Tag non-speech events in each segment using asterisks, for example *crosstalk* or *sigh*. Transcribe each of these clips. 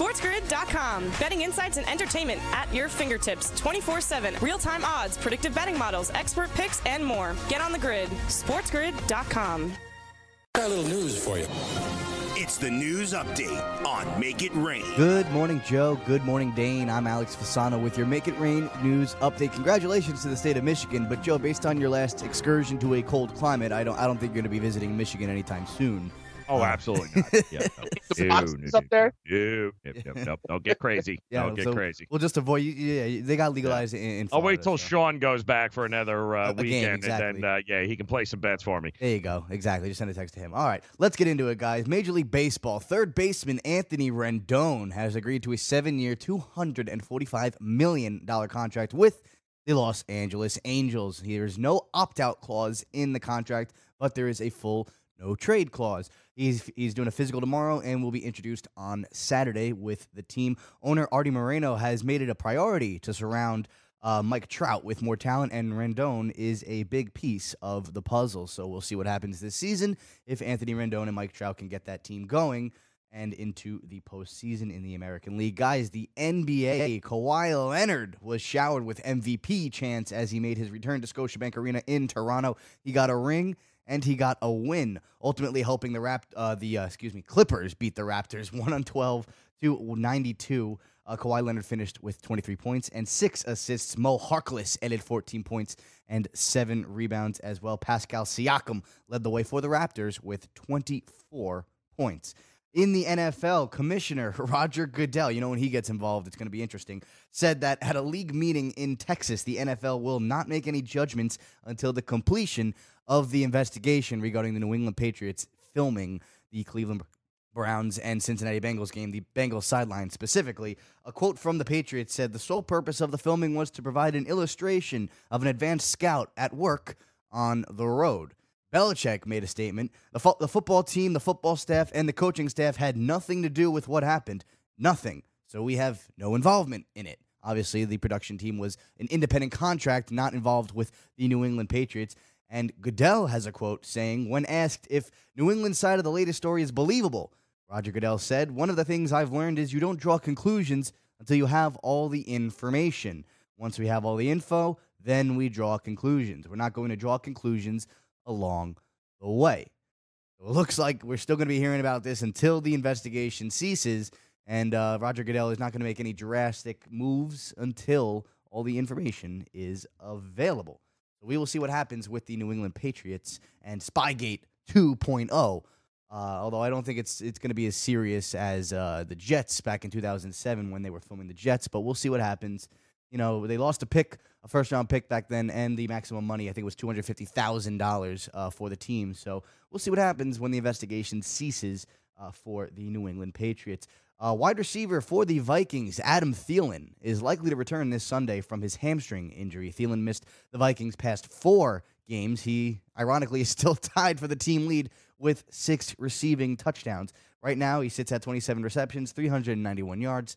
SportsGrid.com. Betting insights and entertainment at your fingertips 24 7. Real time odds, predictive betting models, expert picks, and more. Get on the grid. SportsGrid.com. Got a little news for you. It's the news update on Make It Rain. Good morning, Joe. Good morning, Dane. I'm Alex Fasano with your Make It Rain news update. Congratulations to the state of Michigan, but Joe, based on your last excursion to a cold climate, I don't, I don't think you're going to be visiting Michigan anytime soon. Oh, absolutely *laughs* not. Yeah, The boxes up there? No, no, no, no, Don't get crazy. *laughs* Yeah, Don't get so crazy. We'll just avoid. Yeah, they got legalized in, in I'll wait Florida, till so. Sean goes back for another uh, A- a game, weekend, exactly. and then uh, yeah, he can play some bets for me. There you go. Exactly. Just send a text to him. All right, let's get into it, guys. Major League Baseball third baseman Anthony Rendon has agreed to a seven-year, two hundred and forty-five million dollar contract with the Los Angeles Angels. There is no opt-out clause in the contract, but there is a full no trade clause. He's he's doing a physical tomorrow and will be introduced on Saturday with the team. Owner Artie Moreno has made it a priority to surround uh, Mike Trout with more talent, and Rendon is a big piece of the puzzle. So we'll see what happens this season if Anthony Rendon and Mike Trout can get that team going and into the postseason in the American League. Guys, the NBA, Kawhi Leonard was showered with MVP chants as he made his return to Scotiabank Arena in Toronto. He got a ring and he got a win, ultimately helping the Rap- uh, the uh, excuse me Clippers beat the Raptors *laughs* one on twelve to ninety two. Uh, Kawhi Leonard finished with 23 points and six assists. Mo Harkless added 14 points and seven rebounds as well. Pascal Siakam led the way for the Raptors with 24 points. In the NFL, Commissioner *laughs* Roger Goodell, you know, when he gets involved, it's going to be interesting, said that at a league meeting in Texas, the NFL will not make any judgments until the completion of the investigation regarding the New England Patriots filming the Cleveland Browns and Cincinnati Bengals game, the Bengals sideline specifically. A quote from the Patriots said the sole purpose of the filming was to provide an illustration of an advanced scout at work on the road. Belichick made a statement. The, fo- the football team, the football staff, and the coaching staff had nothing to do with what happened. Nothing. So we have no involvement in it. Obviously, the production team was an independent contract, not involved with the New England Patriots. And Goodell has a quote saying, when asked if New England's side of the latest story is believable, Roger Goodell said, One of the things I've learned is you don't draw conclusions until you have all the information. Once we have all the info, then we draw conclusions. We're not going to draw conclusions along the way. So it looks like we're still going to be hearing about this until the investigation ceases. And uh, Roger Goodell is not going to make any drastic moves until all the information is available. We will see what happens with the New England Patriots and Spygate 2.0. Uh, although I don't think it's it's going to be as serious as uh, the Jets back in 2007 when they were filming the Jets, but we'll see what happens. You know, they lost a pick, a first round pick back then, and the maximum money I think was two hundred fifty thousand dollars uh, for the team. So we'll see what happens when the investigation ceases uh, for the New England Patriots. Uh, wide receiver for the Vikings, Adam Thielen, is likely to return this Sunday from his hamstring injury. Thielen missed the Vikings' past four games. He, ironically, is still *laughs* tied for the team lead with six receiving touchdowns. Right now, he sits at 27 receptions, 391 yards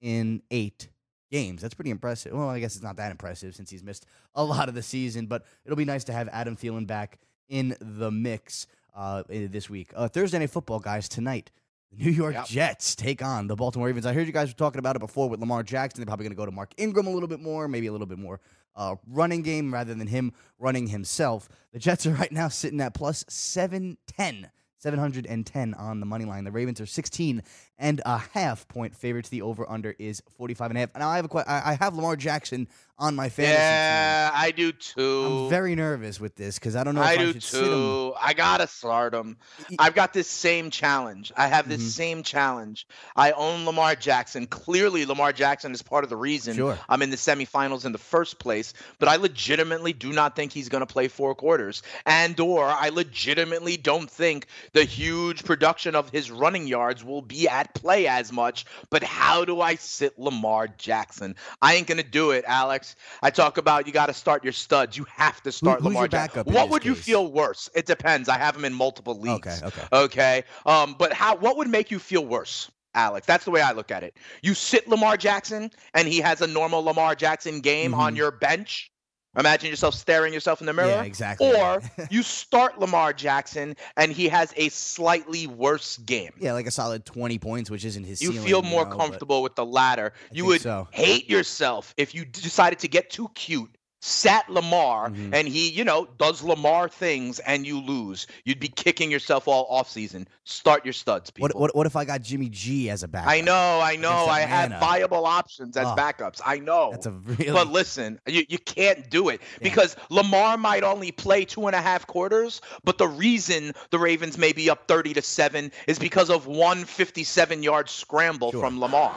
in eight games. That's pretty impressive. Well, I guess it's not that impressive since he's missed a lot of the season, but it'll be nice to have Adam Thielen back in the mix uh, this week. Uh, Thursday Night Football, guys, tonight. The New York Yep. Jets take on the Baltimore Ravens. I heard you guys were talking about it before with Lamar Jackson. They're probably going to go to Mark Ingram a little bit more, maybe a little bit more uh, running game rather than him running himself. The Jets are *laughs* right now sitting at plus 710. 710 on the money line. The Ravens are 16 and a half point favorites. The over under is 45 and a half. Now I have a que- I I have Lamar Jackson on my fantasy Yeah, I do too. I'm very nervous with this because I don't know if I I, do should sit him. too. I gotta start him. I've got this same challenge. I have this Mhm. same challenge. I own Lamar Jackson. Clearly, Lamar Jackson is part of the reason Sure. I'm in the semifinals in the first place. But I legitimately do not think he's going to play four quarters, and or I legitimately don't think the huge production of his running yards will be at play as much. But how do I sit Lamar Jackson? I ain't gonna do it, Alex. I talk about you got to start your studs. You have to start who's Lamar Jackson. What would you feel worse? It depends. I have him in multiple leagues. Okay, okay. Okay. Um, but how? What would make you feel worse? Alex, that's the way I look at it. You sit Lamar Jackson and he has a normal Lamar Jackson game on Mhm. your bench. Imagine yourself staring yourself in the mirror. Yeah, exactly. Or *laughs* you start Lamar Jackson and he has a slightly worse game. Yeah, like a solid 20 points, which isn't his You ceiling, feel more know, comfortable with the latter. I You would so. hate yourself if you decided to get too cute, sat Lamar, Mhm. and he, you know, does Lamar things and you lose. You'd be kicking yourself all off season. Start your studs, people. What, what, what if I got Jimmy G as a backup? I know, I know. I had viable options as Oh, backups. I know. That's a really. But listen, you, you can't do it Yeah. because Lamar might only play two and a half quarters, but the reason the Ravens may be up 30 to 7 is because of one 57 yard scramble Sure. from Lamar.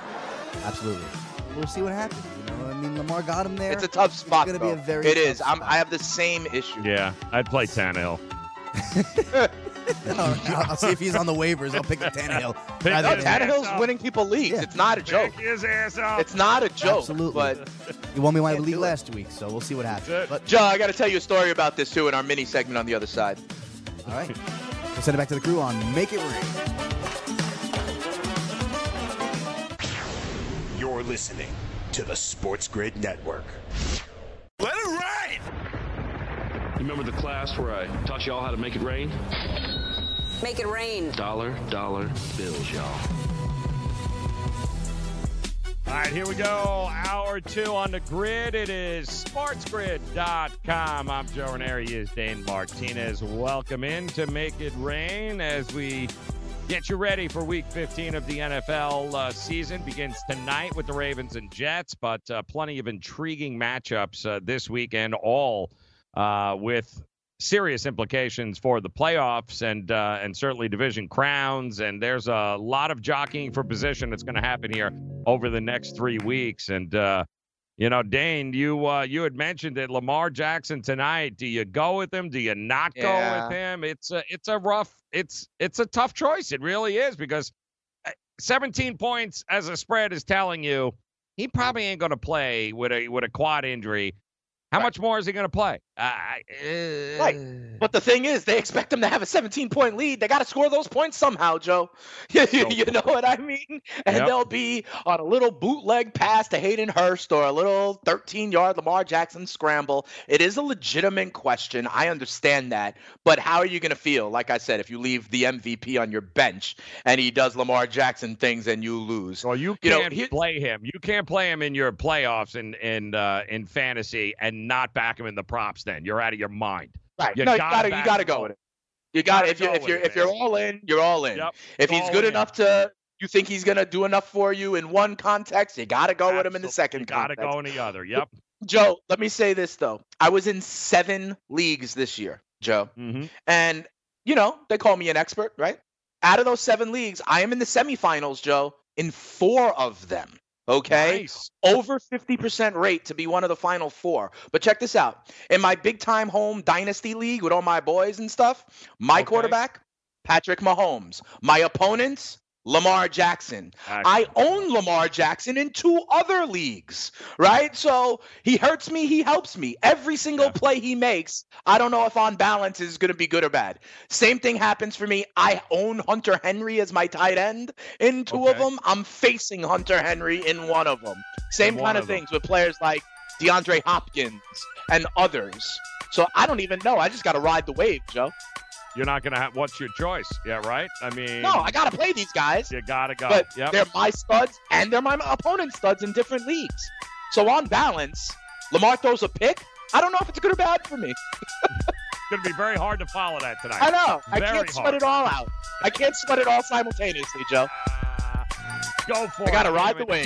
Absolutely. We'll see what happens. You know, what I mean, Lamar got him there. It's a tough spot. It's gonna be a very It tough is. I'm. I have the same issue. Yeah, I'd play Tannehill. *laughs* All right, I'll see if he's on the waivers. I'll pick up Tannehill. *laughs* Pick rather No, his than- ass Tannehill's up. winning people leagues. Yeah. It's not a joke. Pick his ass up. It's not a joke. Absolutely. But He won me my Can't league do it. last week, so we'll see what happens. But Joe, I got to tell you a story about this too in our mini segment on the other side. all right, we'll send it back to the crew on Make It Rain. You're listening to the Sports Grid Network. Let it ride! You remember the class where I taught y'all how to make it rain? Make it rain. Dollar, dollar bills, y'all. All right, here we go. Hour two on the grid. It is sportsgrid.com. I'm Joe Ranieri. He is Dane Martinez. Welcome in to Make It Rain as we get you ready for week 15 of the NFL uh, season. Begins tonight with the Ravens and Jets, but uh, plenty of intriguing matchups uh, this weekend, all uh, with serious implications for the playoffs and uh, and certainly division crowns. And there's a lot of jockeying for position that's going to happen here over the next three weeks. And uh, you know, Dane, you uh, you had mentioned that Lamar Jackson tonight. Do you go with him? Do you not go Yeah. with him? It's a it's a rough it's it's a tough choice. It really is because uh, 17 points as a spread is telling you he probably ain't going to play with a with a quad injury. How Right. much more is he going to play? Uh, Right. But the thing is, they expect them to have a 17 point lead. They got to score those points somehow, Joe. *laughs* you, So- you know what I mean? And Yep. they'll be on a little bootleg pass to Hayden Hurst or a little 13 yard Lamar Jackson scramble. It is a legitimate question. I understand that. But how are you going to feel? Like I said, if you leave the MVP on your bench and he does Lamar Jackson things and you lose. Well, you You know, can't play him. You can't play him in your playoffs in in uh, in fantasy and not back him in the props. Then you're out of your mind. Right. You no, you gotta gotta, you gotta go with it. You got Gotta if you if you're it, if you're all in, you're all in. Yep. If he's All good in. enough to you think he's gonna do enough for you in one context, you gotta go with him in the second You gotta context. go in the other. Yep. Joe, let me say this though. I was in seven leagues this year, Joe. Mm-hmm. And you know, they call me an expert, right? Out of those seven leagues, I am in the semifinals, Joe, in four of them. Okay Nice. over 50% rate to be one of the final four. But check this out. In my big time home dynasty league with all my boys and stuff, my Okay. quarterback, Patrick Mahomes. My opponents, Lamar Jackson. I own Lamar Jackson in two other leagues, right? So he hurts me, he helps me. Every single Yeah. play he makes, I don't know if on balance is going to be good or bad. Same thing happens for me. I own Hunter Henry as my tight end in two of them. I'm facing Hunter Henry in one of them. Same kind of of things with players like DeAndre Hopkins and others. So I don't even know. I just got to ride the wave, Joe. You're not gonna have. What's your choice? Yeah, right. I mean, No, I got to play these guys. you gotta go. but yep. they're my studs and they're my opponent's studs in different leagues. So on balance, Lamar throws a pick. I don't know if it's good or bad for me. It's *laughs* gonna be very hard to follow that tonight. I know. I Very can't sweat hard. it all out. I can't sweat it all simultaneously, Joe. Uh, go for it. I got to ride the wave.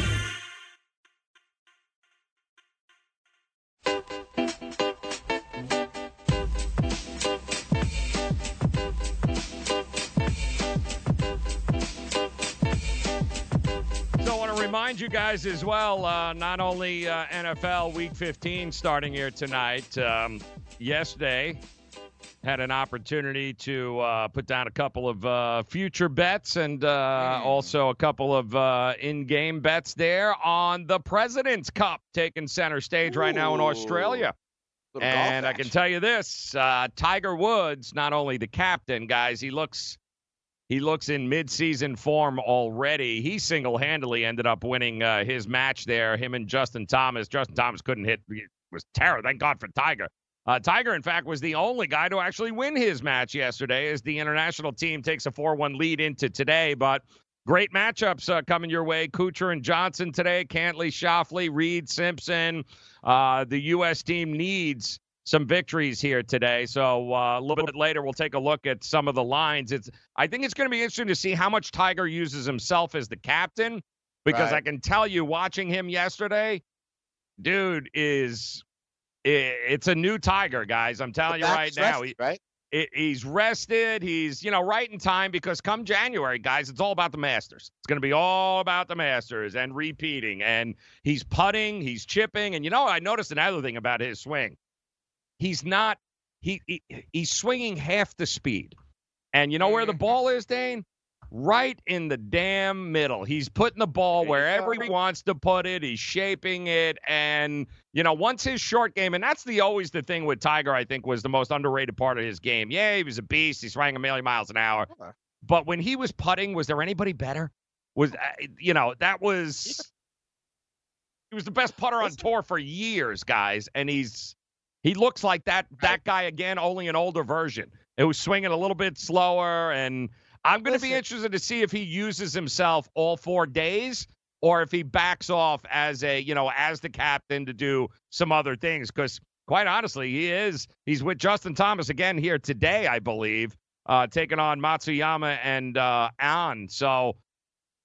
Guys as well, uh, not only uh, NFL Week 15 starting here tonight, um, yesterday had an opportunity to uh, put down a couple of uh, future bets and uh, Mm. also a couple of uh, in-game bets there on the President's Cup taking center stage right now in Australia. And I can tell you this: uh, Tiger Woods, not only the captain, guys, he looks he looks in mid-season form already. He single-handedly ended up winning uh, his match there. Him and Justin Thomas. Justin Thomas couldn't hit. It was terror. Thank God for Tiger. Uh, Tiger, in fact, was the only guy to actually win his match yesterday as the international team takes a 4 1 lead into today. But great matchups uh, coming your way. Kuchar and Johnson today, Cantlay, Schauffele, Reed, Simpson. Uh, the U.S. team needs some victories here today. So uh, a little bit later, we'll take a look at some of the lines. It's I think it's going to be interesting to see how much Tiger uses himself as the captain because Right. I can tell you, watching him yesterday, dude is it's a new Tiger, guys. I'm telling you right back's now. rested, right? He, he's rested. He's, you know, right in time because come January, guys, it's all about the Masters. It's going to be all about the Masters and repeating. And he's putting, he's chipping. And, you know, I noticed another thing about his swing. He's not, he, he he's swinging half the speed. And you know where the Mhm. ball is, Dane? Right in the damn middle. He's putting the ball wherever he wants to put it. He's shaping it. And, you know, once his short game, and that's the always the thing with Tiger, I think, was the most underrated part of his game. Yeah, he was a beast. He's swinging a million miles an hour. But when he was putting, was there anybody better? Was, uh, you know, that was, he was the best putter on tour for years, guys. And he's, he looks like that that guy again, only an older version. It was swinging a little bit slower, and I'm going to be interested to see if he uses himself all four days or if he backs off as a you know as the captain to do some other things. Because quite honestly, he is he's with Justin Thomas again here today, I believe, uh, taking on Matsuyama and uh, An. So.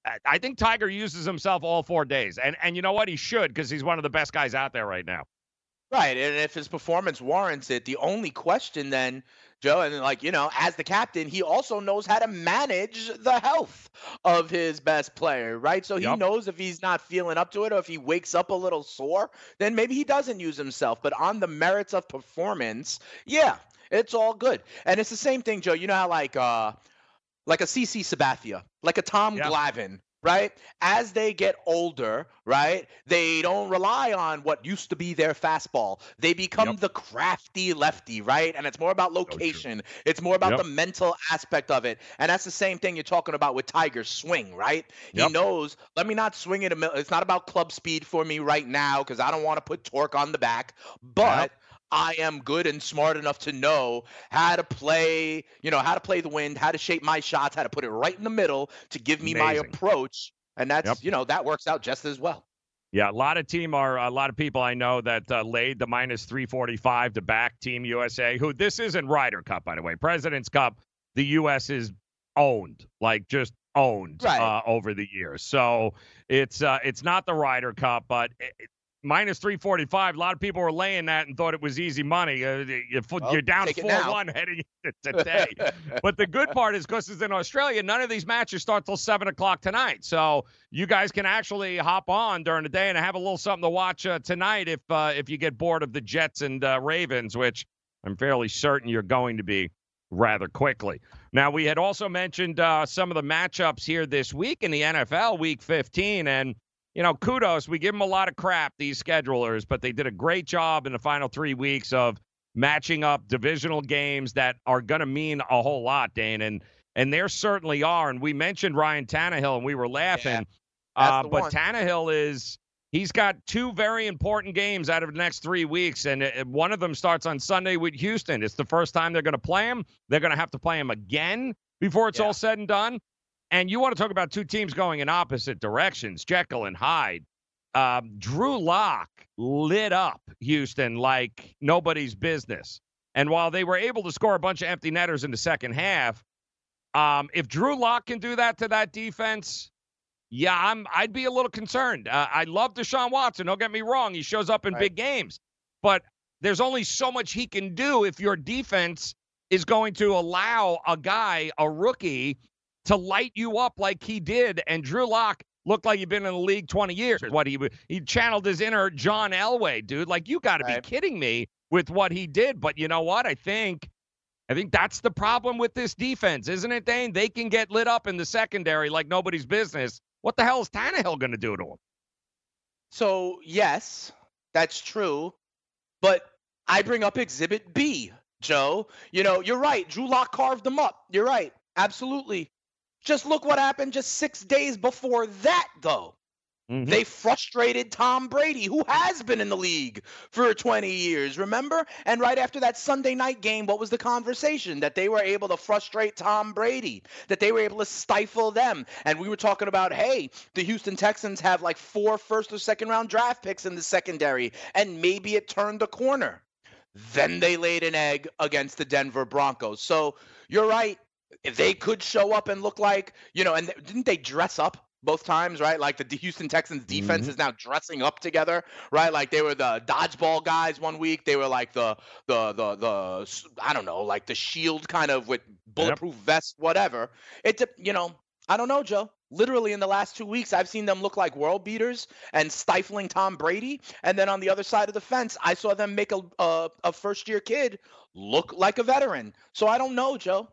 I- I think Tiger uses himself all four days, and and you know what? He should because he's one of the best guys out there right now. Right, and if his performance warrants it, the only question then, Joe, and like you know, as the captain, he also knows how to manage the health of his best player, right? So he Yup. knows if he's not feeling up to it, or if he wakes up a little sore, then maybe he doesn't use himself. But on the merits of performance, yeah, it's all good. And it's the same thing, Joe. You know how like uh, like a CC Sabathia, like a Tom Yeah. Glavine. Right? As they get older, right? They don't rely on what used to be their fastball. They become Yep. the crafty lefty, right? And it's more about location. it's more about Yep. the mental aspect of it. And that's the same thing you're talking about with Tiger's swing, right? He knows, let me not swing it a mil- it's not about club speed for me right now cuz I don't want to put torque on the back, but I am good and smart enough to know how to play, you know, how to play the wind, how to shape my shots, how to put it right in the middle to give me my approach. And that's, Yep. you know, that works out just as well. Yeah, a lot of team are a lot of people I know that uh, laid the minus 345 to back Team USA. Who this isn't Ryder Cup, by the way. President's Cup, the U.S. is owned, like just owned Right. uh, over the years. So it's uh, it's not the Ryder Cup, but it- minus 345. A lot of people were laying that and thought it was easy money. Uh, you, Well, you're down 4 1 heading into *laughs* today. But the good part is because it's in Australia, none of these matches start till seven o'clock tonight. So you guys can actually hop on during the day and have a little something to watch uh, tonight if uh, if you get bored of the Jets and uh, Ravens, which I'm fairly certain you're going to be rather quickly. Now we had also mentioned uh, some of the matchups here this week in the NFL, Week 15, and you know, kudos. We give them a lot of crap, these schedulers, but they did a great job in the final three weeks of matching up divisional games that are going to mean a whole lot, Dane. And and there certainly are. And we mentioned Ryan Tannehill, and we were laughing. that's uh, but one. Tannehill is he's got two very important games out of the next three weeks, and uh, one of them starts on Sunday with Houston. It's the first time they're going to play him. They're going to have to play him again before it's Yeah. all said and done. And you want to talk about two teams going in opposite directions, Jekyll and Hyde. Um, Drew Lock lit up Houston like nobody's business. And while they were able to score a bunch of empty netters in the second half, um, if Drew Lock can do that to that defense, yeah, I'm. I'd be a little concerned. Uh, I love Deshaun Watson. Don't get me wrong; he shows up in Right. big games, but there's only so much he can do if your defense is going to allow a guy, a rookie, to light you up like he did. And Drew Lock looked like he'd been in the league 20 years. What he he channeled his inner John Elway, dude. Like you got to Right. be kidding me with what he did. But you know what? I think I think that's the problem with this defense, isn't it, Dane? They can get lit up in the secondary like nobody's business. What the hell is Tannehill going to do to him? So, yes, that's true. But I bring up Exhibit B, Joe. You know, you're right. Drew Lock carved them up. You're right. Absolutely. Just look what happened just six days before that, though. Mhm. They frustrated Tom Brady, who has been in the league for 20 years, remember? And right after that Sunday night game, what was the conversation? That they were able to frustrate Tom Brady, that they were able to stifle them. And we were talking about, hey, the Houston Texans have like four first or second round draft picks in the secondary, and maybe it turned the corner. Then they laid an egg against the Denver Broncos. So you're right. If they could show up and look like, you know, and didn't they dress up both times, right? Like the Houston Texans defense mm-hmm. is now dressing up together, right? Like they were the dodgeball guys one week. They were like the the the the I don't know, like the shield kind of with bulletproof vests, whatever. It's de- you know, I don't know, Joe. Literally in the last two weeks, I've seen them look like world beaters and stifling Tom Brady. And then on the other side of the fence, I saw them make a a, a first year kid look like a veteran. So I don't know, Joe.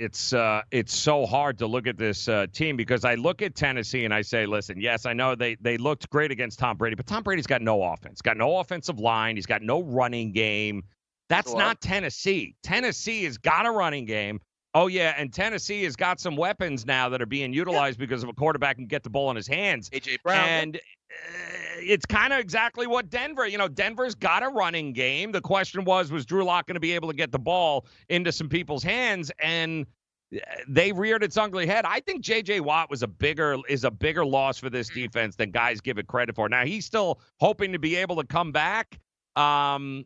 It's uh it's so hard to look at this uh, team because I look at Tennessee and I say, listen, yes, I know they they looked great against Tom Brady, but Tom Brady's got no offense, got no offensive line, he's got no running game. That's Sure. not Tennessee. Tennessee has got a running game. Oh yeah, and Tennessee has got some weapons now that are being utilized because of a quarterback can get the ball in his hands. AJ Brown. And it's kind of exactly what Denver, you know, Denver's got a running game. The question was, was Drew Lock going to be able to get the ball into some people's hands? And uh, they reared its ugly head. I think J.J. Watt was a bigger is a bigger loss for this defense than guys give it credit for. Now he's still hoping to be able to come back. Um,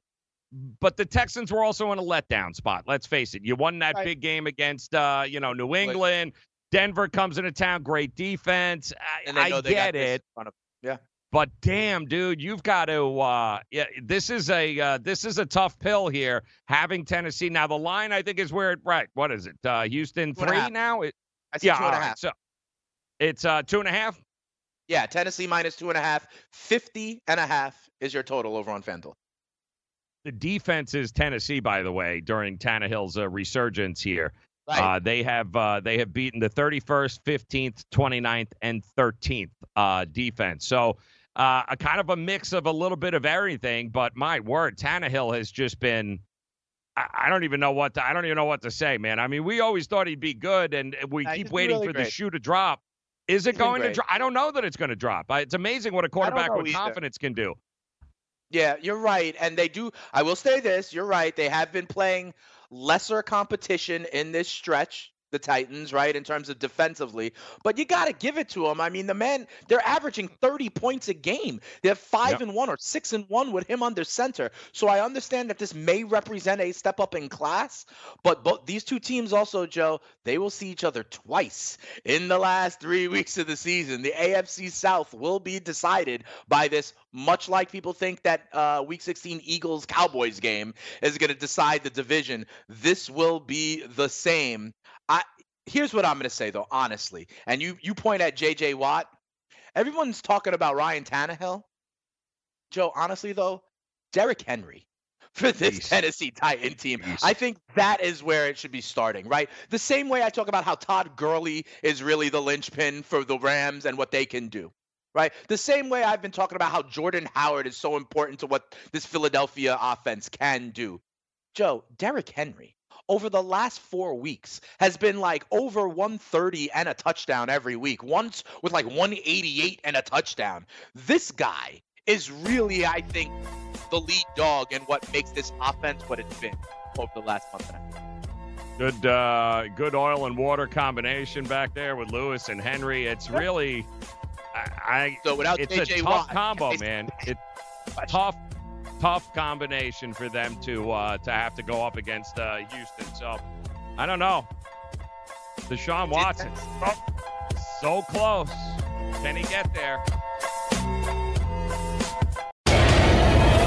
but the Texans were also in a letdown spot. Let's face it. You won that Right. big game against uh, you know, New England. Denver comes into town, great defense. I, I know they got get it. Of- But damn, dude, you've got to. Uh, yeah, this is a uh, this is a tough pill here. Having Tennessee now, the line I think is where it right. What is it? Uh, Houston Two three now. It, I see yeah, two and a all right, half. So it's uh, two and a half. Yeah, Tennessee minus two and a half. 50 and a half is your total over on FanDuel. The defense is Tennessee, by the way, during Tannehill's uh, resurgence here. Right. Uh, they have uh, they have beaten the 31st, 15th, 29th, and 13th uh, defense. So uh, a kind of a mix of a little bit of everything. But my word, Tannehill has just been. I, I don't even know what to, I don't even know what to say, man. I mean, we always thought he'd be good, and we Yeah, keep waiting really for the shoe to drop. Is it going to drop? I don't know that it's going to drop. It's amazing what a quarterback with either. confidence can do. Yeah, you're right. And they do, I will say this, you're right. They have been playing lesser competition in this stretch, the Titans, right, in terms of defensively. But you got to give it to them. I mean, the men, they're averaging 30 points a game. They're five Yep. and one or six and one with him under center. So I understand that this may represent a step up in class. But both these two teams also, Joe, they will see each other twice in the last three weeks of the season. The AFC South will be decided by this, much like people think that uh, Week 16 Eagles Cowboys game is going to decide the division. This will be the same. I here's what I'm going to say though, honestly, and you you point at J.J. Watt. Everyone's talking about Ryan Tannehill. Joe, honestly though, Derrick Henry *laughs* for this Beast. Tennessee Titan team. I think that is where it should be starting, right? The same way I talk about how Todd Gurley is really the linchpin for the Rams and what they can do. Right? The same way I've been talking about how Jordan Howard is so important to what this Philadelphia offense can do. Joe, Derrick Henry over the last four weeks has been like over 130 and a touchdown every week, once with like 188 and a touchdown. This guy is really, I think, the lead dog and what makes this offense what it's been over the last month and a half. Good, uh, good oil and water combination back there with Lewis and Henry. It's really, I, So without it's JJ a tough Watt, combo, man. It's tough, tough combination for them to uh, to have to go up against uh, Houston. So I don't know. Deshaun Watson, so close. Can he get there?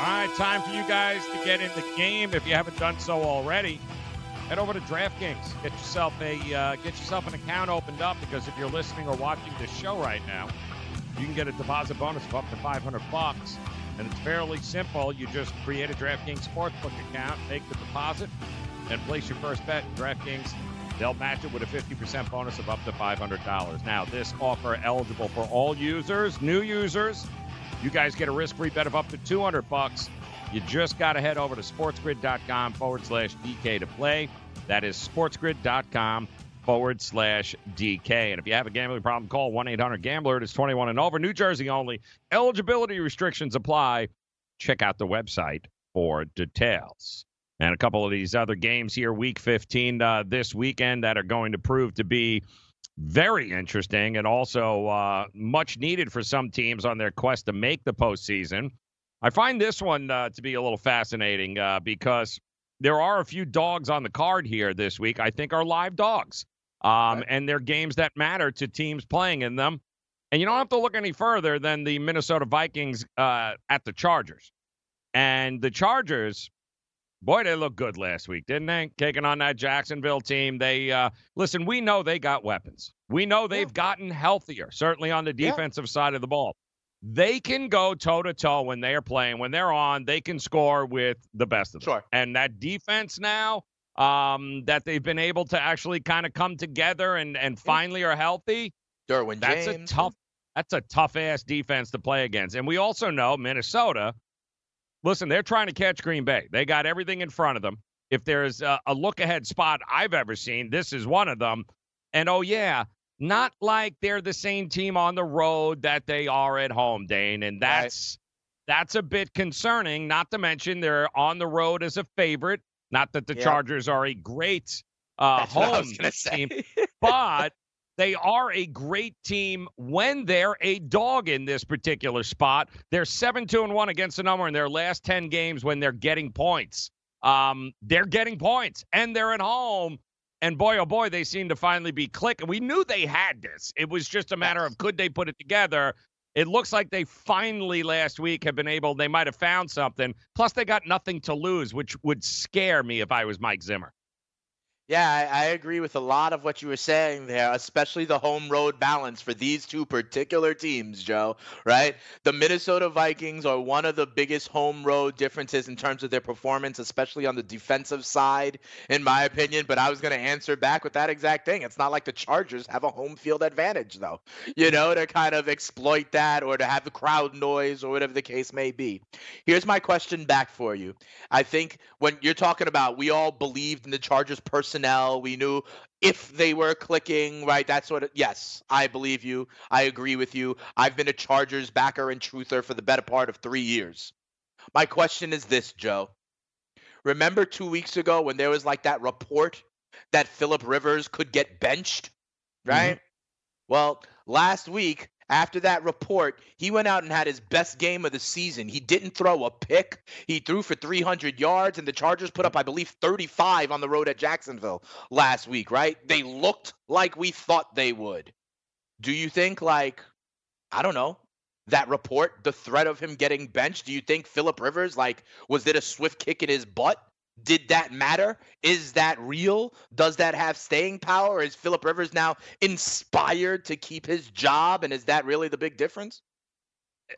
All right, time for you guys to get in the game. If you haven't done so already, head over to DraftKings. Get yourself a uh, get yourself an account opened up because if you're listening or watching this show right now, you can get a deposit bonus of up to 500 bucks, and it's fairly simple. You just create a DraftKings sportsbook account, make the deposit, and place your first bet. DraftKings, they'll match it with a 50% bonus of up to $500. Now, this offer eligible for all users, new users. You guys get a risk-free bet of up to 200 bucks. You just got to head over to sportsgrid.com forward slash DK to play. That is sportsgrid.com forward slash DK. And if you have a gambling problem, call 1 800 Gambler. It is 21 and over. New Jersey only. Eligibility restrictions apply. Check out the website for details. And a couple of these other games here, week 15 uh, this weekend, that are going to prove to be very interesting and also uh, much needed for some teams on their quest to make the postseason. I find this one uh, to be a little fascinating uh, because there are a few dogs on the card here this week. I think are live dogs, um, right. and they're games that matter to teams playing in them. And you don't have to look any further than the Minnesota Vikings uh, at the Chargers, and the Chargers boy, they looked good last week, didn't they? Taking on that Jacksonville team. They uh, listen. We know they got weapons. We know they've yeah. gotten healthier. Certainly on the defensive yeah. side of the ball, they can go toe to toe when they are playing. When they're on, they can score with the best of them. Sure. And that defense now. Um, that they've been able to actually kind of come together and and finally are healthy. Derwin that's James. a tough that's a tough ass defense to play against. And we also know Minnesota listen, they're trying to catch Green Bay. They got everything in front of them. If there's a, a look ahead spot I've ever seen, this is one of them. And oh, yeah, not like they're the same team on the road that they are at home, Dane. And that's right. that's a bit concerning, not to mention they're on the road as a favorite. Not that the yep. Chargers are a great uh, home team, *laughs* but they are a great team when they're a dog in this particular spot. They're 7 2 and 1 against the number in their last 10 games when they're getting points. Um, they're getting points and they're at home. And boy, oh boy, they seem to finally be clicking. We knew they had this. It was just a matter of could they put it together. It looks like they finally last week have been able, they might have found something. Plus, they got nothing to lose, which would scare me if I was Mike Zimmer. Yeah, I, I, agree with a lot of what you were saying there, especially the home road balance for these two particular teams, Joe, right? The Minnesota Vikings are one of the biggest home road differences in terms of their performance, especially on the defensive side, in my opinion. But I was going to answer back with that exact thing. It's not like the Chargers have a home field advantage, though, you know, to kind of exploit that or to have the crowd noise or whatever the case may be. Here's my question back for you. I think when you're talking about we all believed in the Chargers' person personnel. We knew if they were clicking, right? That sort of yes, I believe you. I agree with you. I've been a Chargers backer and truther for the better part of three years. My question is this, Joe. Remember two weeks ago when there was like that report that Philip Rivers could get benched, right? Mm-hmm. Well, last week after that report, he went out and had his best game of the season. He didn't throw a pick. He threw for 300 yards, and the Chargers put up, I believe, 35 on the road at Jacksonville last week, right? They looked like we thought they would. Do you think, like, I don't know, that report, the threat of him getting benched, do you think Philip Rivers, like, was it a swift kick in his butt? Did that matter? Is that real? Does that have staying power? Is Philip Rivers now inspired to keep his job? And is that really the big difference?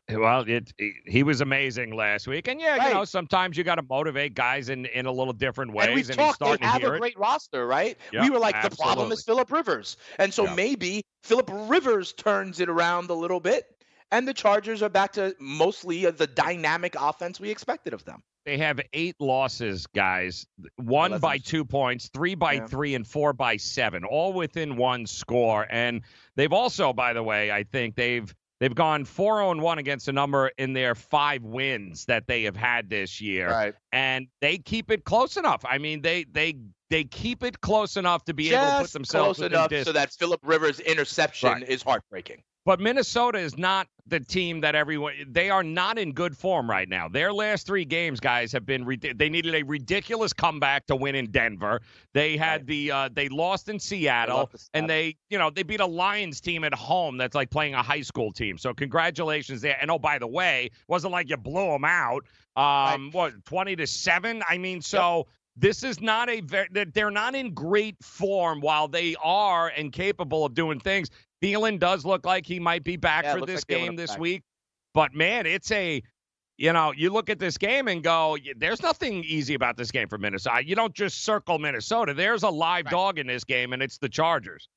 Eh, well, it, it he was amazing last week, and yeah, right. you know sometimes you got to motivate guys in, in a little different ways. And we talked, they have a great roster, right? Yep, we were like, absolutely. the problem is Philip Rivers, and so yep. maybe Philip Rivers turns it around a little bit, and the Chargers are back to mostly the dynamic offense we expected of them. They have eight losses, guys. One by two points, three by yeah. three, and four by seven, all within one score. And they've also, by the way, I think they've they've gone four zero oh and one against a number in their five wins that they have had this year. Right. And they keep it close enough. I mean, they they they keep it close enough to be Just able to put themselves close enough so that Philip Rivers interception right. is heartbreaking. But Minnesota is not the team that everyone they are not in good form right now. Their last 3 games guys have been they needed a ridiculous comeback to win in Denver. They had the uh, they lost in Seattle and they, you know, they beat a Lions team at home that's like playing a high school team. So congratulations there. And oh by the way, wasn't like you blew them out. Um right. what 20 to 7? I mean, so yep. This is not a very, they're not in great form while they are and capable of doing things. Thielen does look like he might be back yeah, for this like game this back. week. But man, it's a you know, you look at this game and go, there's nothing easy about this game for Minnesota. You don't just circle Minnesota. There's a live right. dog in this game, and it's the Chargers.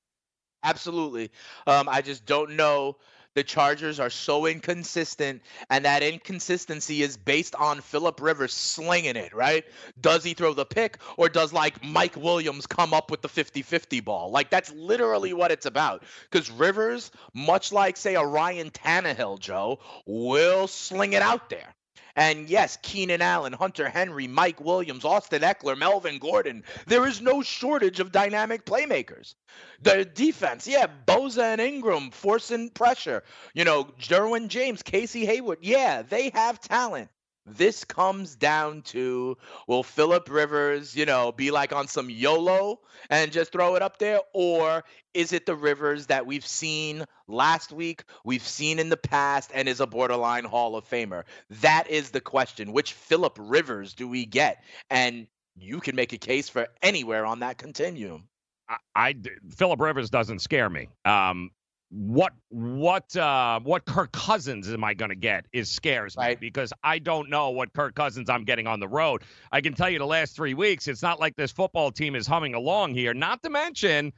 Absolutely. Um, I just don't know the Chargers are so inconsistent, and that inconsistency is based on Philip Rivers slinging it, right? Does he throw the pick, or does like Mike Williams come up with the 50 50 ball? Like, that's literally what it's about. Because Rivers, much like, say, a Ryan Tannehill, Joe, will sling it out there. And yes, Keenan Allen, Hunter Henry, Mike Williams, Austin Ekeler, Melvin Gordon. There is no shortage of dynamic playmakers. The defense, yeah, Bosa and Ingram forcing pressure. You know, Derwin James, Casey Hayward, yeah, they have talent. This comes down to will Philip Rivers, you know, be like on some YOLO and just throw it up there? Or is it the Rivers that we've seen last week, we've seen in the past, and is a borderline Hall of Famer? That is the question. Which Philip Rivers do we get? And you can make a case for anywhere on that continuum. I, I Philip Rivers doesn't scare me. Um, what what uh what Kirk Cousins am I going to get is scares right. me because I don't know what Kirk Cousins I'm getting on the road. I can tell you the last 3 weeks it's not like this football team is humming along here. Not to mention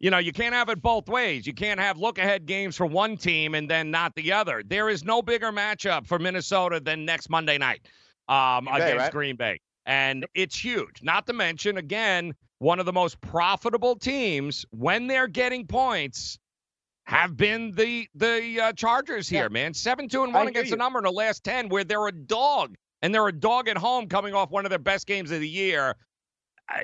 you know, you can't have it both ways. You can't have look ahead games for one team and then not the other. There is no bigger matchup for Minnesota than next Monday night um, Green against Bay, right? Green Bay. And it's huge. Not to mention, again, one of the most profitable teams when they're getting points have been the the uh, Chargers here, yeah. man. Seven two and one against the number in the last ten, where they're a dog and they're a dog at home, coming off one of their best games of the year.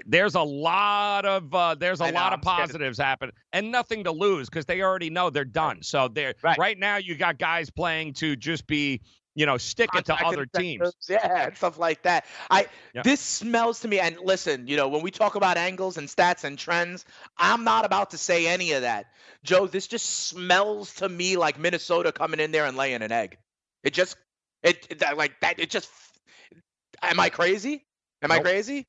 There's a lot of uh, there's a lot of positives happen and nothing to lose because they already know they're done. So they're right. right now you got guys playing to just be you know, stick it to other teams. Yeah, stuff like that. I yep. this smells to me. And listen, you know, when we talk about angles and stats and trends, I'm not about to say any of that, Joe. This just smells to me like Minnesota coming in there and laying an egg. It just, it, it like that. It just. Am I crazy? Am nope. I crazy?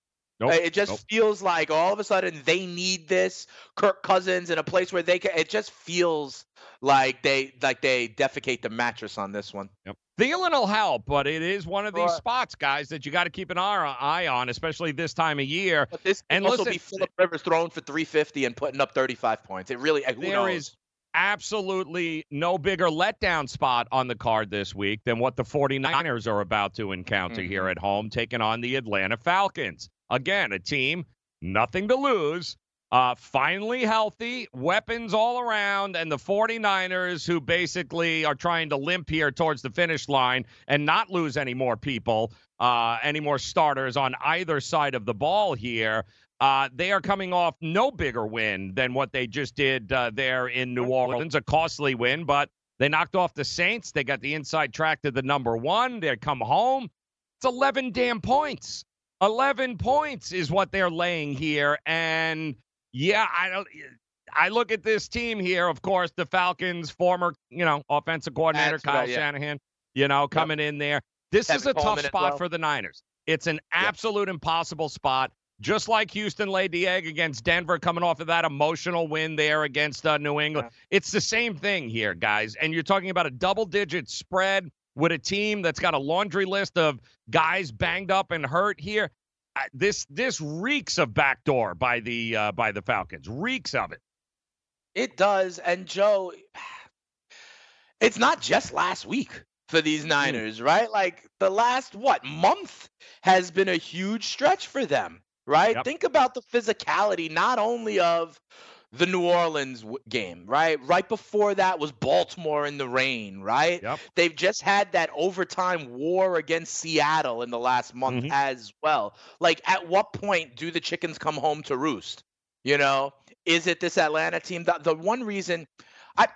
Uh, nope. It just nope. feels like all of a sudden they need this Kirk Cousins in a place where they can. It just feels like they like they defecate the mattress on this one. Yep. Thielen will help, but it is one of these spots, guys, that you got to keep an eye on, especially this time of year. But this and also listen, be Philip Rivers throwing for 350 and putting up 35 points. It really who there knows? is absolutely no bigger letdown spot on the card this week than what the 49ers are about to encounter mm-hmm. here at home, taking on the Atlanta Falcons. Again, a team nothing to lose, uh, finally healthy, weapons all around, and the 49ers, who basically are trying to limp here towards the finish line and not lose any more people, uh, any more starters on either side of the ball here. Uh, they are coming off no bigger win than what they just did uh, there in New Orleans, a costly win, but they knocked off the Saints. They got the inside track to the number one. They come home. It's 11 damn points. 11 points is what they're laying here. And yeah, I don't. I look at this team here. Of course, the Falcons' former, you know, offensive coordinator That's Kyle right, yeah. Shanahan, you know, coming yep. in there. This Kevin is a Coleman tough spot well. for the Niners. It's an absolute yep. impossible spot. Just like Houston laid the egg against Denver, coming off of that emotional win there against uh, New England. Yeah. It's the same thing here, guys. And you're talking about a double-digit spread with a team that's got a laundry list of guys banged up and hurt here this this reeks of backdoor by the uh, by the Falcons. Reeks of it. It does. And Joe, *sighs* it's not just last week for these Niners, right? Like the last what month has been a huge stretch for them, right? Yep. Think about the physicality not only of the New Orleans w- game, right? Right before that was Baltimore in the rain, right? Yep. They've just had that overtime war against Seattle in the last month Mhm. as well. Like, at what point do the chickens come home to roost? You know, is it this Atlanta team? The, the one reason I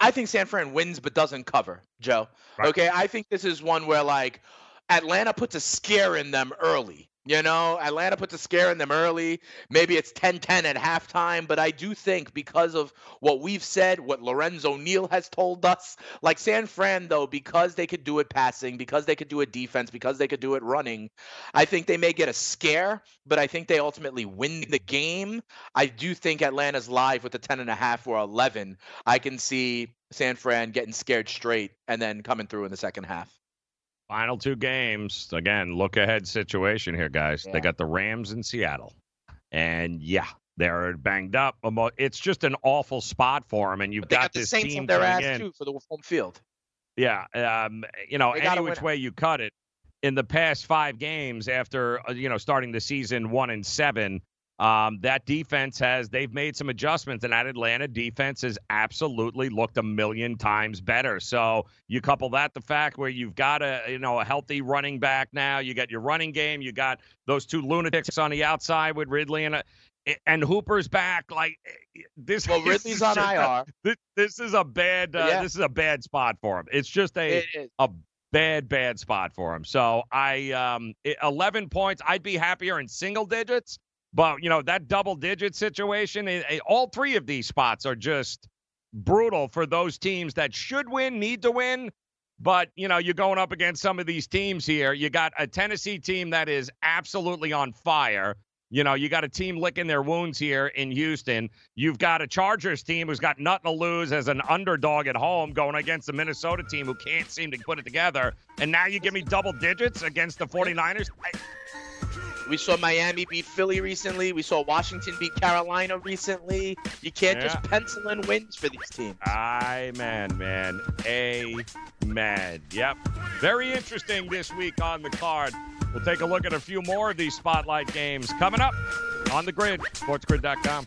I think San Fran wins but doesn't cover, Joe. Right. Okay, I think this is one where like Atlanta puts a scare in them early. You know, Atlanta puts a scare in them early. Maybe it's 10-10 at halftime, but I do think because of what we've said, what Lorenzo Neal has told us, like San Fran though, because they could do it passing, because they could do it defense, because they could do it running, I think they may get a scare, but I think they ultimately win the game. I do think Atlanta's live with the 10 and a half or 11. I can see San Fran getting scared straight and then coming through in the second half. Final two games. Again, look ahead situation here, guys. Yeah. They got the Rams in Seattle. And yeah, they're banged up. It's just an awful spot for them. And you've got, got the this Saints team their ass in. too for the home field. Yeah, um, you know, any which win. way you cut it, in the past five games after uh, you know starting the season one and seven, um, that defense has they've made some adjustments, and that Atlanta defense has absolutely looked a million times better. So you couple that the fact where you've got a you know a healthy running back now, you got your running game, you got those two lunatics on the outside with Ridley and. A, and Hooper's back. Like eh, this. Well, is Ridley's on *laughs* just a- IR. this, this is a bad. Uh, Yeah. This is a bad spot for him. It's just a It a bad, bad spot for him. So I, um, i- 11 points. I'd be happier in single digits, but you know that double digit situation. i- i- all three of these spots are just brutal for those teams that should win, need to win. But you know you're going up against some of these teams here. You got a Tennessee team that is absolutely on fire. You know, you got a team licking their wounds here in Houston. You've got a Chargers team who's got nothing to lose as an underdog at home going against the Minnesota team who can't seem to put it together. And now you give me double digits against the 49ers. I- We saw Miami beat Philly recently. We saw Washington beat Carolina recently. You can't Yeah. just pencil in wins for these teams. Amen, man. Amen. Yep. Very interesting this week on the card. We'll take a look at a few more of these spotlight games coming up on the grid, sportsgrid.com.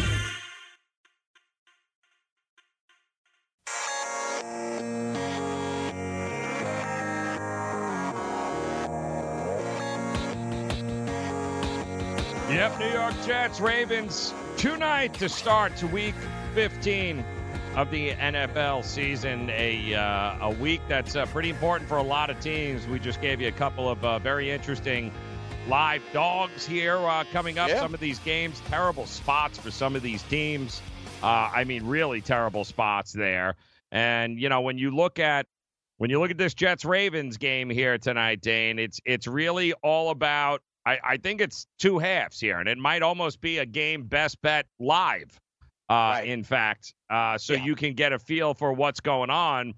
Yep, New York Jets, Ravens, tonight to start to week 15 of the NFL season. A uh, a week that's uh, pretty important for a lot of teams. We just gave you a couple of uh, very interesting live dogs here uh, coming up. Yeah. Some of these games, terrible spots for some of these teams. Uh, I mean, really terrible spots there. And you know, when you look at when you look at this Jets Ravens game here tonight, Dane, it's it's really all about. I, I think it's two halves here, and it might almost be a game best bet live. Uh, Right. In fact, uh, so Yeah. you can get a feel for what's going on.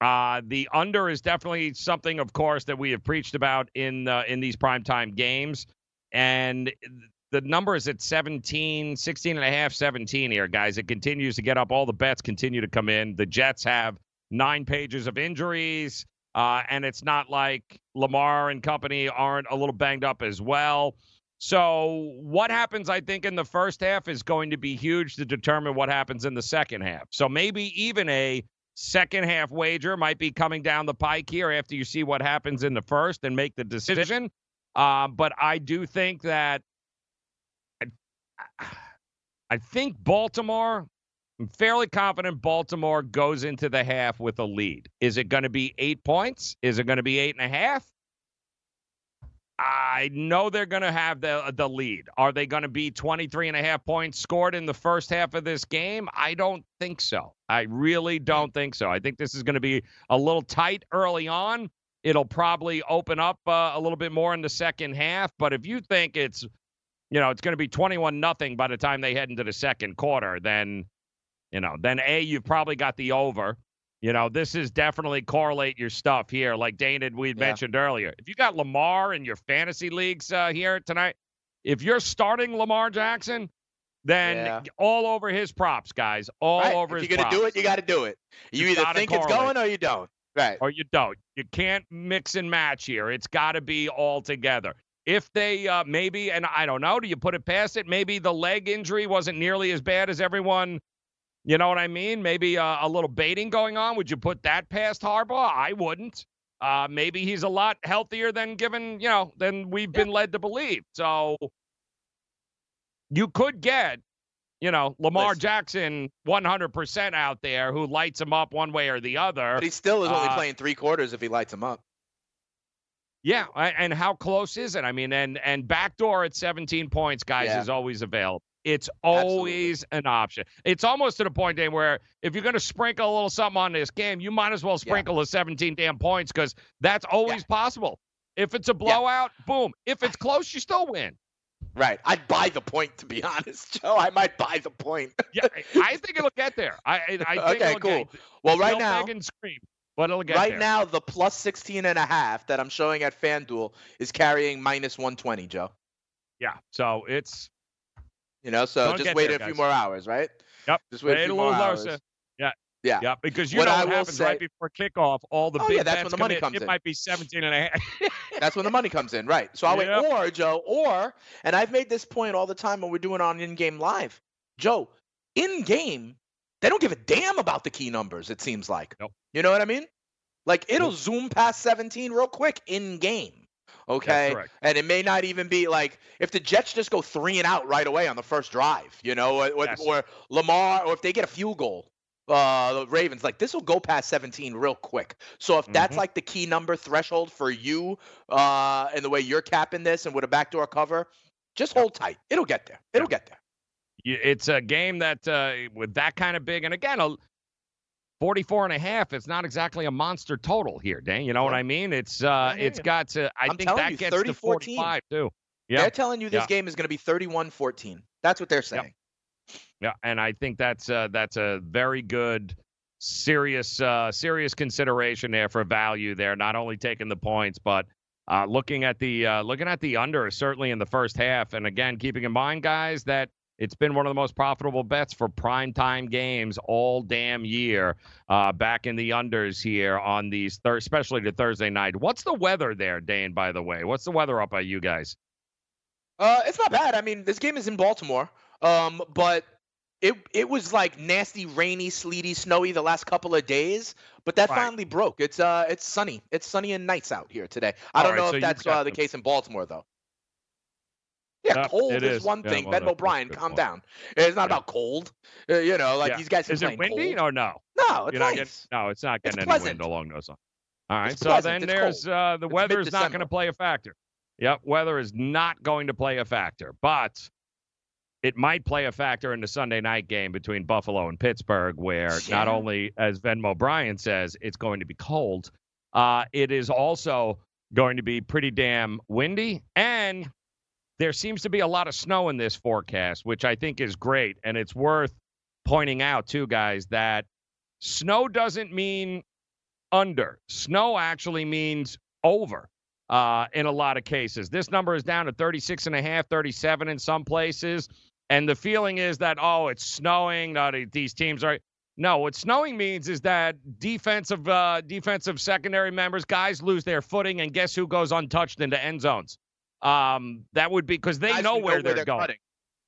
Uh, the under is definitely something, of course, that we have preached about in uh, in these primetime games, and the number is at 17, 16 and a half, 17 here, guys. It continues to get up. All the bets continue to come in. The Jets have nine pages of injuries, uh, and it's not like Lamar and company aren't a little banged up as well. So, what happens, I think, in the first half is going to be huge to determine what happens in the second half. So, maybe even a second half wager might be coming down the pike here after you see what happens in the first and make the decision. Uh, but I do think that I, I think Baltimore, I'm fairly confident Baltimore goes into the half with a lead. Is it going to be eight points? Is it going to be eight and a half? I know they're going to have the the lead. Are they going to be 23 and a half points scored in the first half of this game? I don't think so. I really don't think so. I think this is going to be a little tight early on. It'll probably open up uh, a little bit more in the second half, but if you think it's you know, it's going to be 21 nothing by the time they head into the second quarter, then you know, then A you've probably got the over. You know, this is definitely correlate your stuff here, like Dana we yeah. mentioned earlier. If you got Lamar in your fantasy leagues uh, here tonight, if you're starting Lamar Jackson, then yeah. all over his props, guys. All right. over if his. You're gonna do it. You got to do it. You, you either think correlate. it's going or you don't. Right. Or you don't. You can't mix and match here. It's got to be all together. If they uh, maybe, and I don't know, do you put it past it? Maybe the leg injury wasn't nearly as bad as everyone you know what I mean? Maybe uh, a little baiting going on. Would you put that past Harbaugh? I wouldn't. Uh, maybe he's a lot healthier than given, you know, than we've been led to believe. So you could get, you know, Lamar Listen. Jackson 100% out there who lights him up one way or the other. But he still is only uh, playing three quarters if he lights him up. Yeah, and how close is it? I mean, and and backdoor at 17 points, guys, yeah. is always available. It's always Absolutely. an option. It's almost to the point, Dave, where if you're going to sprinkle a little something on this game, you might as well sprinkle yeah. the 17 damn points because that's always yeah. possible. If it's a blowout, yeah. boom. If it's close, you still win. Right. I'd buy the point, to be *laughs* honest, Joe. I might buy the point. yeah, I *laughs* think it'll get there. I, I think okay, cool. Get, well, right now, and scream, but it'll get right there. now, the plus 16 and a half that I'm showing at FanDuel is carrying minus 120, Joe. Yeah. So it's you know, so don't just wait there, a few more hours, right? Yep. Just wait, wait a, few more hours. Yeah. Yeah. Yeah. Because you what know what happens say, right before kickoff, all the oh, big yeah, that's when the money in. comes it in. It might be 17 and a half. *laughs* that's when the money comes in, right? So I'll yep. wait. Or, Joe, or, and I've made this point all the time when we're doing on in game live. Joe, in game, they don't give a damn about the key numbers, it seems like. Nope. You know what I mean? Like it'll nope. zoom past 17 real quick in game. Okay. And it may not even be like if the Jets just go three and out right away on the first drive, you know, or, yes. or Lamar, or if they get a field goal, uh, the Ravens, like this will go past 17 real quick. So if that's mm-hmm. like the key number threshold for you, uh, and the way you're capping this and with a backdoor cover, just hold tight. It'll get there. It'll get there. It's a game that uh, with that kind of big, and again, 44 and a half it's not exactly a monster total here dan you know what i mean? It's uh it's got to i I'm think that you, gets 30, to 45 too. Yeah. They're telling you this yeah. game is going to be 31-14 that's what they're saying. Yeah. yeah and i think that's uh that's a very good serious uh serious consideration there for value there not only taking the points but uh looking at the uh looking at the under certainly in the first half. And again keeping in mind guys that it's been one of the most profitable bets for primetime games all damn year. Uh, back in the unders here on these, thir- especially the Thursday night. What's the weather there, Dane? By the way, what's the weather up by you guys? Uh, it's not bad. I mean, this game is in Baltimore, um, but it it was like nasty, rainy, sleety, snowy the last couple of days. But that right. finally broke. It's uh, it's sunny. It's sunny and nice out here today. I all don't right, know so if that's uh, the case in Baltimore though. Yeah, yep, cold is, is, one thing. Well, ben O'Brien, calm point. down. It's not yeah. about cold. Uh, you know, like yeah. these guys. Is it windy cold. or no? No, it's nice. Getting, no, it's not getting it's any wind along those lines. All right, it's so pleasant. then it's there's uh, the weather is not going to play a factor. Yep, weather is not going to play a factor, but it might play a factor in the Sunday night game between Buffalo and Pittsburgh, where not only, as Ben O'Brien says, it's going to be cold, uh, it is also going to be pretty damn windy and there seems to be a lot of snow in this forecast, which I think is great. And it's worth pointing out, too, guys, that snow doesn't mean under. Snow actually means over uh, in a lot of cases. This number is down to 36 and a half, 37 in some places. And the feeling is that, oh, it's snowing. Uh, these teams are. No, what snowing means is that defensive uh, defensive secondary members, guys lose their footing, and guess who goes untouched into end zones? Um, that would be because they know where, they're, they're, going. Cutting.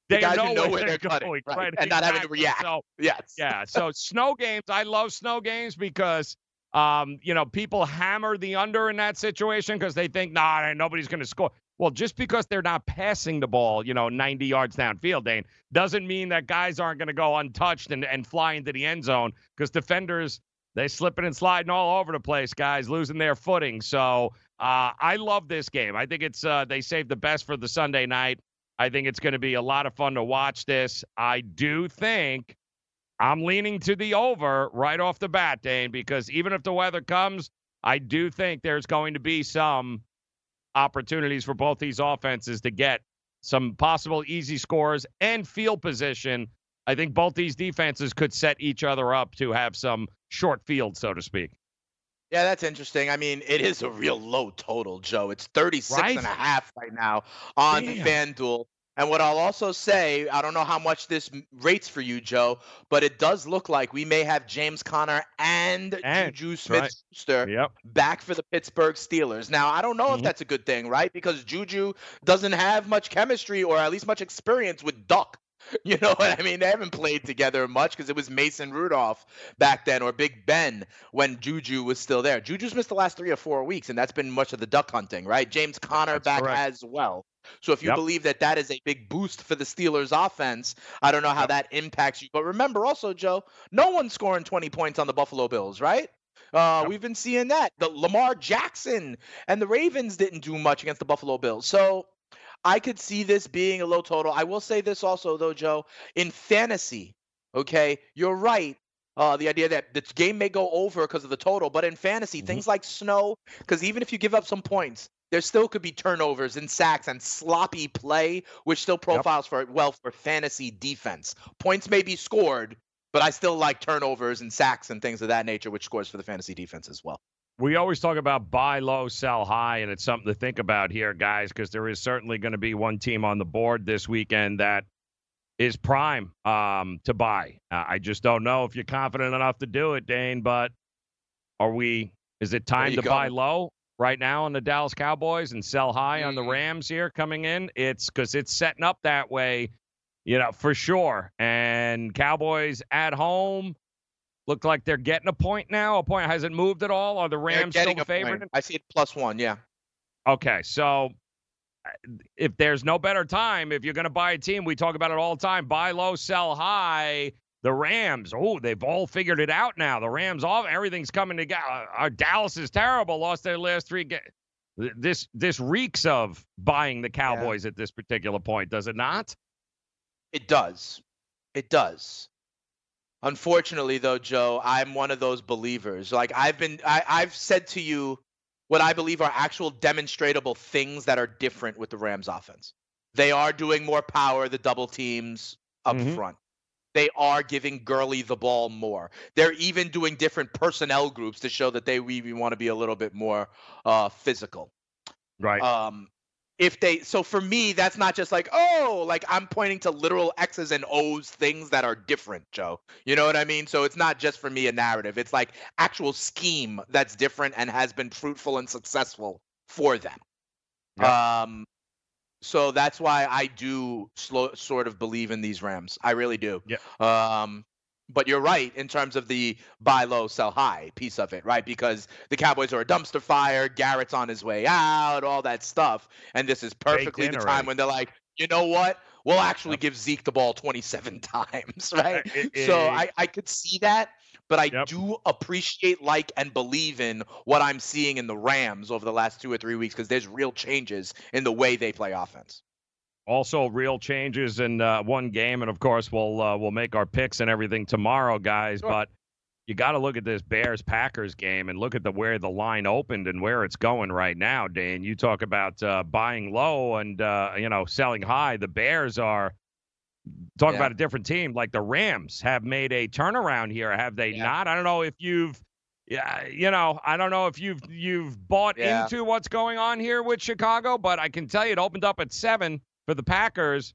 They the know, know where, where they're, they're *laughs* going, right. right? and exactly. not having to react. So, yes. Yeah. So *laughs* snow games, I love snow games because um, you know, people hammer the under in that situation because they think, nah, nobody's going to score. Well, just because they're not passing the ball, you know, 90 yards downfield, Dane, doesn't mean that guys aren't going to go untouched and, and fly into the end zone because defenders They're slipping and sliding all over the place, guys, losing their footing. So uh, I love this game. I think it's uh, they saved the best for the Sunday night. I think it's going to be a lot of fun to watch this. I do think I'm leaning to the over right off the bat, Dane, because even if the weather comes, I do think there's going to be some opportunities for both these offenses to get some possible easy scores and field position. I think both these defenses could set each other up to have some short field, so to speak. Yeah, that's interesting. I mean, it is a real low total, Joe. It's 36 Right? and a half right now on Damn. FanDuel. And what I'll also say, I don't know how much this rates for you, Joe, but it does look like we may have James Conner and, And- Juju. Smith-Schuster Yep. back for the Pittsburgh Steelers. Now, I don't know if Mhm. that's a good thing, right? Because Juju doesn't have much chemistry or at least much experience with Duck. *laughs* You know what I mean? They haven't played together much because it was Mason Rudolph back then or Big Ben when Juju was still there. Juju's missed the last three or four weeks, and that's been much of the duck hunting, right? James Conner That's back correct. as well. So if you Yep. believe that that is a big boost for the Steelers offense, I don't know how Yep. that impacts you. But remember also, Joe, no one's scoring 20 points on the Buffalo Bills, right? Uh, Yep. We've been seeing that. The Lamar Jackson and the Ravens didn't do much against the Buffalo Bills. So I could see this being a low total. I will say this also, though, Joe. In fantasy, okay, you're right. Uh, the idea that the game may go over because of the total, but in fantasy, Mhm. things like snow, because even if you give up some points, there still could be turnovers and sacks and sloppy play, which still profiles for well for fantasy defense. Points may be scored, but I still like turnovers and sacks and things of that nature, which scores for the fantasy defense as well. We always talk about buy low, sell high, and it's something to think about here, guys, because there is certainly going to be one team on the board this weekend that is prime um, to buy. Uh, I just don't know if you're confident enough to do it, Dane. But are we? Is it time to buy low right now on the Dallas Cowboys and sell high on the Mm. Rams here coming in? It's because it's setting up that way, you know, for sure. And Cowboys at home. Look like they're getting a point now. A point hasn't moved at all. Are the Rams still favored? point. I see it plus one. Yeah. Okay, so uh, if there's no better time, if you're going to buy a team, we talk about it all the time buy low, sell high. The Rams, oh, they've all figured it out now. The Rams, all everything's coming together. Uh, Dallas is terrible, lost their last three games. This this reeks of buying the Cowboys at this particular point, does it not? It does. It does. Unfortunately, though, Joe, I'm one of those believers. Like I've been, I, I've said to you what I believe are actual demonstrable things that are different with the Rams offense. They are doing more power, the double teams up Mhm. front. They are giving Gurley the ball more. They're even doing different personnel groups to show that they really want to be a little bit more uh, physical Right. um if they so for me that's not just like oh like i'm pointing to literal x's and o's things that are different joe. You know what i mean? So it's not just for me a narrative. It's like actual scheme that's different and has been fruitful and successful for them. Um so that's why i do slow, sort of believe in these rams. I really do. Yeah. um but you're right in terms of the buy low, sell high piece of it, right? Because the Cowboys are a dumpster fire, Garrett's on his way out, all that stuff. And this is perfectly the time when they're like, you know what? We'll actually give Zeke the ball 27 *laughs* times, *laughs* right? Eh, so eh, I, I could see that, but I Yep. do appreciate, like, and believe in what I'm seeing in the Rams over the last two or three weeks because there's real changes in the way they play offense. Also real changes in uh, one game, and of course we'll uh, we'll make our picks and everything tomorrow, guys. Sure. But you got to look at this Bears Packers game and look at the where the line opened and where it's going right now. Dan, you talk about uh, buying low and uh, you know selling high. The Bears are talk Yeah. about a different team. Like the Rams have made a turnaround here, have they Yeah. not? I don't know if you've. Yeah, you know, I don't know if you've you've bought Yeah. into what's going on here with Chicago, but I can tell you it opened up at seven for the Packers,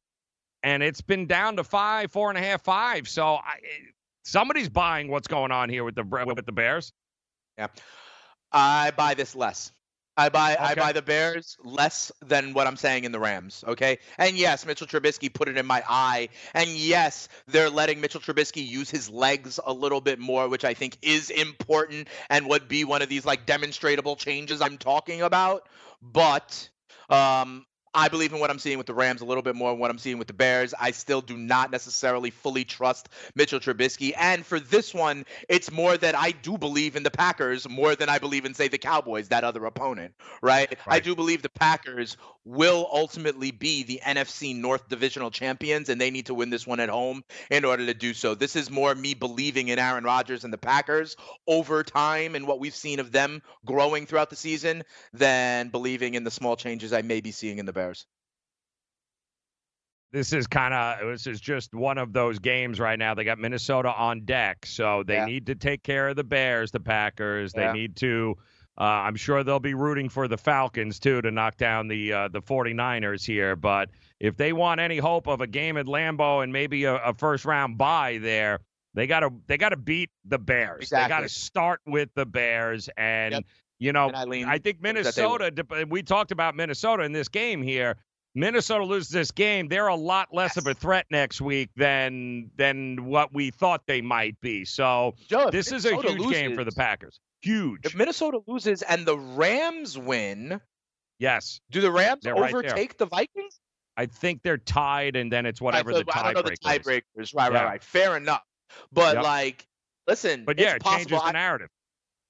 and it's been down to five, four and a half, five. So I, somebody's buying what's going on here with the with the Bears. Yeah, I buy this less. I buy I buy the Bears less than what I'm saying in the Rams. Okay, and yes, Mitchell Trubisky put it in my eye, and yes, they're letting Mitchell Trubisky use his legs a little bit more, which I think is important and would be one of these like demonstrable changes I'm talking about. But um, I believe in what I'm seeing with the Rams a little bit more than what I'm seeing with the Bears. I still do not necessarily fully trust Mitchell Trubisky. And for this one, it's more that I do believe in the Packers more than I believe in, say, the Cowboys, that other opponent, right? right. I do believe the Packers will ultimately be the NFC North divisional champions, and they need to win this one at home in order to do so. This is more me believing in Aaron Rodgers and the Packers over time and what we've seen of them growing throughout the season than believing in the small changes I may be seeing in the Bears. This is kind of this is just one of those games right now. They got Minnesota on deck, so they yeah. need to take care of the Bears, the Packers. They yeah. need to. Uh, I'm sure they'll be rooting for the Falcons too to knock down the uh, the 49ers here. But if they want any hope of a game at Lambeau and maybe a, a first round bye there, they gotta they gotta beat the Bears. Exactly. They gotta start with the Bears and. Yep. You know, I think Minnesota. We talked about Minnesota in this game here. Minnesota loses this game, they're a lot less yes. of a threat next week than than what we thought they might be. So Joe, this is a huge loses, game for the Packers. Huge. If Minnesota loses and the Rams win, yes. Do the Rams they're overtake right the Vikings? I think they're tied, and then it's whatever right, so the tiebreakers. Tiebreakers, right, yeah. right, right. Fair enough. But yep. like, listen, but yeah, it changes the narrative.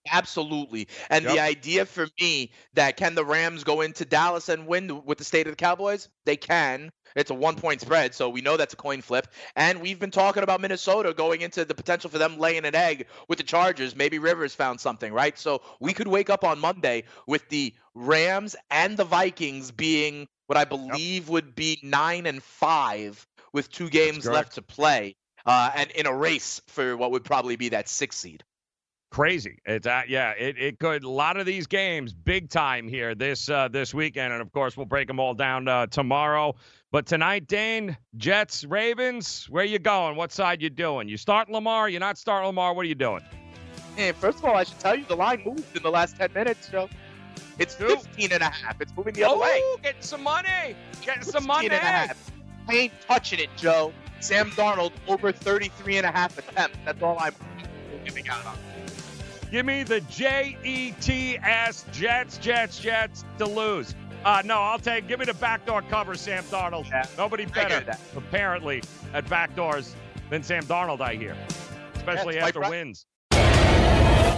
Absolutely. And yep. the idea for me that can the Rams go into Dallas and win with the state of the Cowboys? They can. It's a one point spread, so we know that's a coin flip. And we've been talking about Minnesota going into the potential for them laying an egg with the Chargers. Maybe Rivers found something, right? So we could wake up on Monday with the Rams and the Vikings being what I believe yep. would be nine and five with two games left to play. Uh, and in a race for what would probably be that six seed crazy. It's uh, yeah, it, it could a lot of these games big time here this uh, this weekend, and of course we'll break them all down uh, tomorrow. But tonight, Dane, Jets, Ravens, where you going? What side you doing? You start Lamar? You not start Lamar? What are you doing? Hey, first of all, I should tell you the line moved in the last ten minutes, Joe. It's 15 and a half. It's moving the other oh, way. Getting some money. Getting some money. And a half. I ain't touching it, Joe. Sam Darnold over 33 and a half attempts. That's all I'm giving out on. Give me the J E T S Jets, Jets, Jets to lose. Uh, no, I'll take. Give me the backdoor cover, Sam Darnold. Yeah, Nobody better, apparently, at backdoors than Sam Darnold. I hear, especially after wins.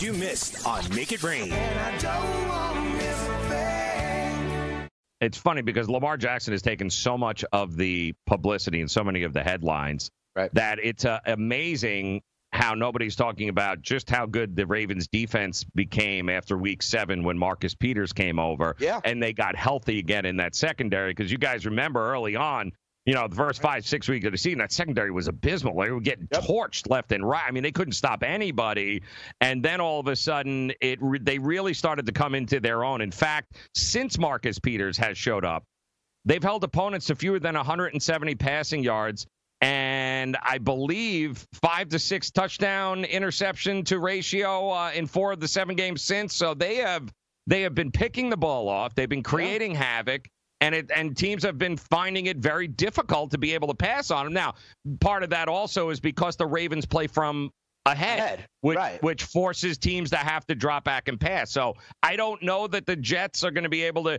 Me? What you missed on Make It Rain. It's funny because Lamar Jackson has taken so much of the publicity and so many of the headlines right. that it's uh, amazing how nobody's talking about just how good the Ravens defense became after week seven when Marcus Peters came over. Yeah. And they got healthy again in that secondary. Because you guys remember early on, you know, the first five, six weeks of the season, that secondary was abysmal. They were getting yep. torched left and right. I mean, they couldn't stop anybody. And then all of a sudden, it re- they really started to come into their own. In fact, since Marcus Peters has showed up, they've held opponents to fewer than 170 passing yards. And I believe five to six touchdown interception to ratio uh, in four of the seven games since. So they have they have been picking the ball off. They've been creating yeah. havoc and it and teams have been finding it very difficult to be able to pass on them. Now, part of that also is because the Ravens play from ahead, ahead. Which, right. which forces teams to have to drop back and pass. So I don't know that the Jets are going to be able to.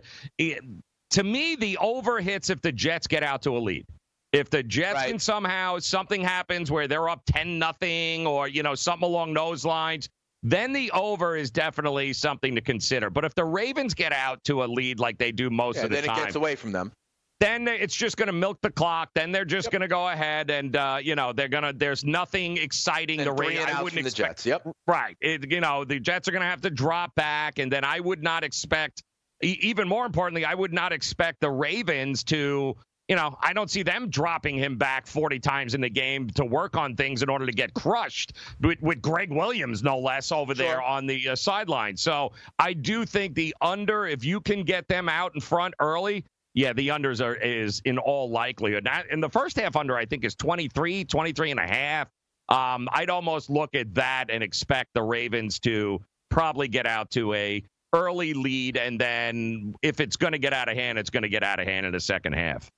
To me, the over hits if the Jets get out to a lead. If the Jets right. can somehow something happens where they're up ten nothing or you know something along those lines, then the over is definitely something to consider. But if the Ravens get out to a lead like they do most yeah, of the then time, then it gets away from them. Then it's just going to milk the clock. Then they're just yep. going to go ahead and uh, you know they're going to. There's nothing exciting and to rate. I wouldn't expect. The Jets. Yep. Right. It, you know the Jets are going to have to drop back, and then I would not expect. Even more importantly, I would not expect the Ravens to you know, I don't see them dropping him back 40 times in the game to work on things in order to get crushed with, with Gregg Williams, no less, over sure. there on the uh, sideline. So I do think the under, if you can get them out in front early, yeah, the unders are is in all likelihood. Now, in the first half under, I think is 23, 23 and a half. Um, I'd almost look at that and expect the Ravens to probably get out to a early lead, and then if it's going to get out of hand, it's going to get out of hand in the second half.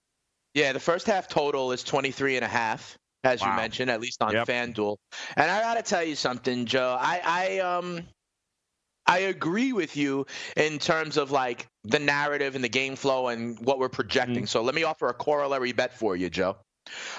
Yeah, the first half total is 23 and a half, as wow. you mentioned, at least on yep. FanDuel. And I got to tell you something, Joe. I, I um I agree with you in terms of like the narrative and the game flow and what we're projecting. Mm-hmm. So let me offer a corollary bet for you, Joe.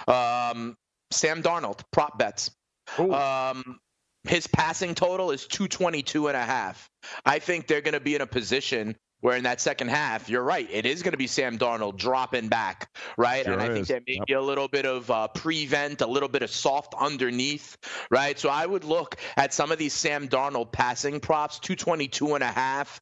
Um, Sam Darnold, prop bets. Um, his passing total is 222 and a half. I think they're going to be in a position where in that second half, you're right, it is going to be Sam Darnold dropping back, right? Sure and I think there may yep. be a little bit of uh, prevent, a little bit of soft underneath, right? So I would look at some of these Sam Darnold passing props, 222 and a half.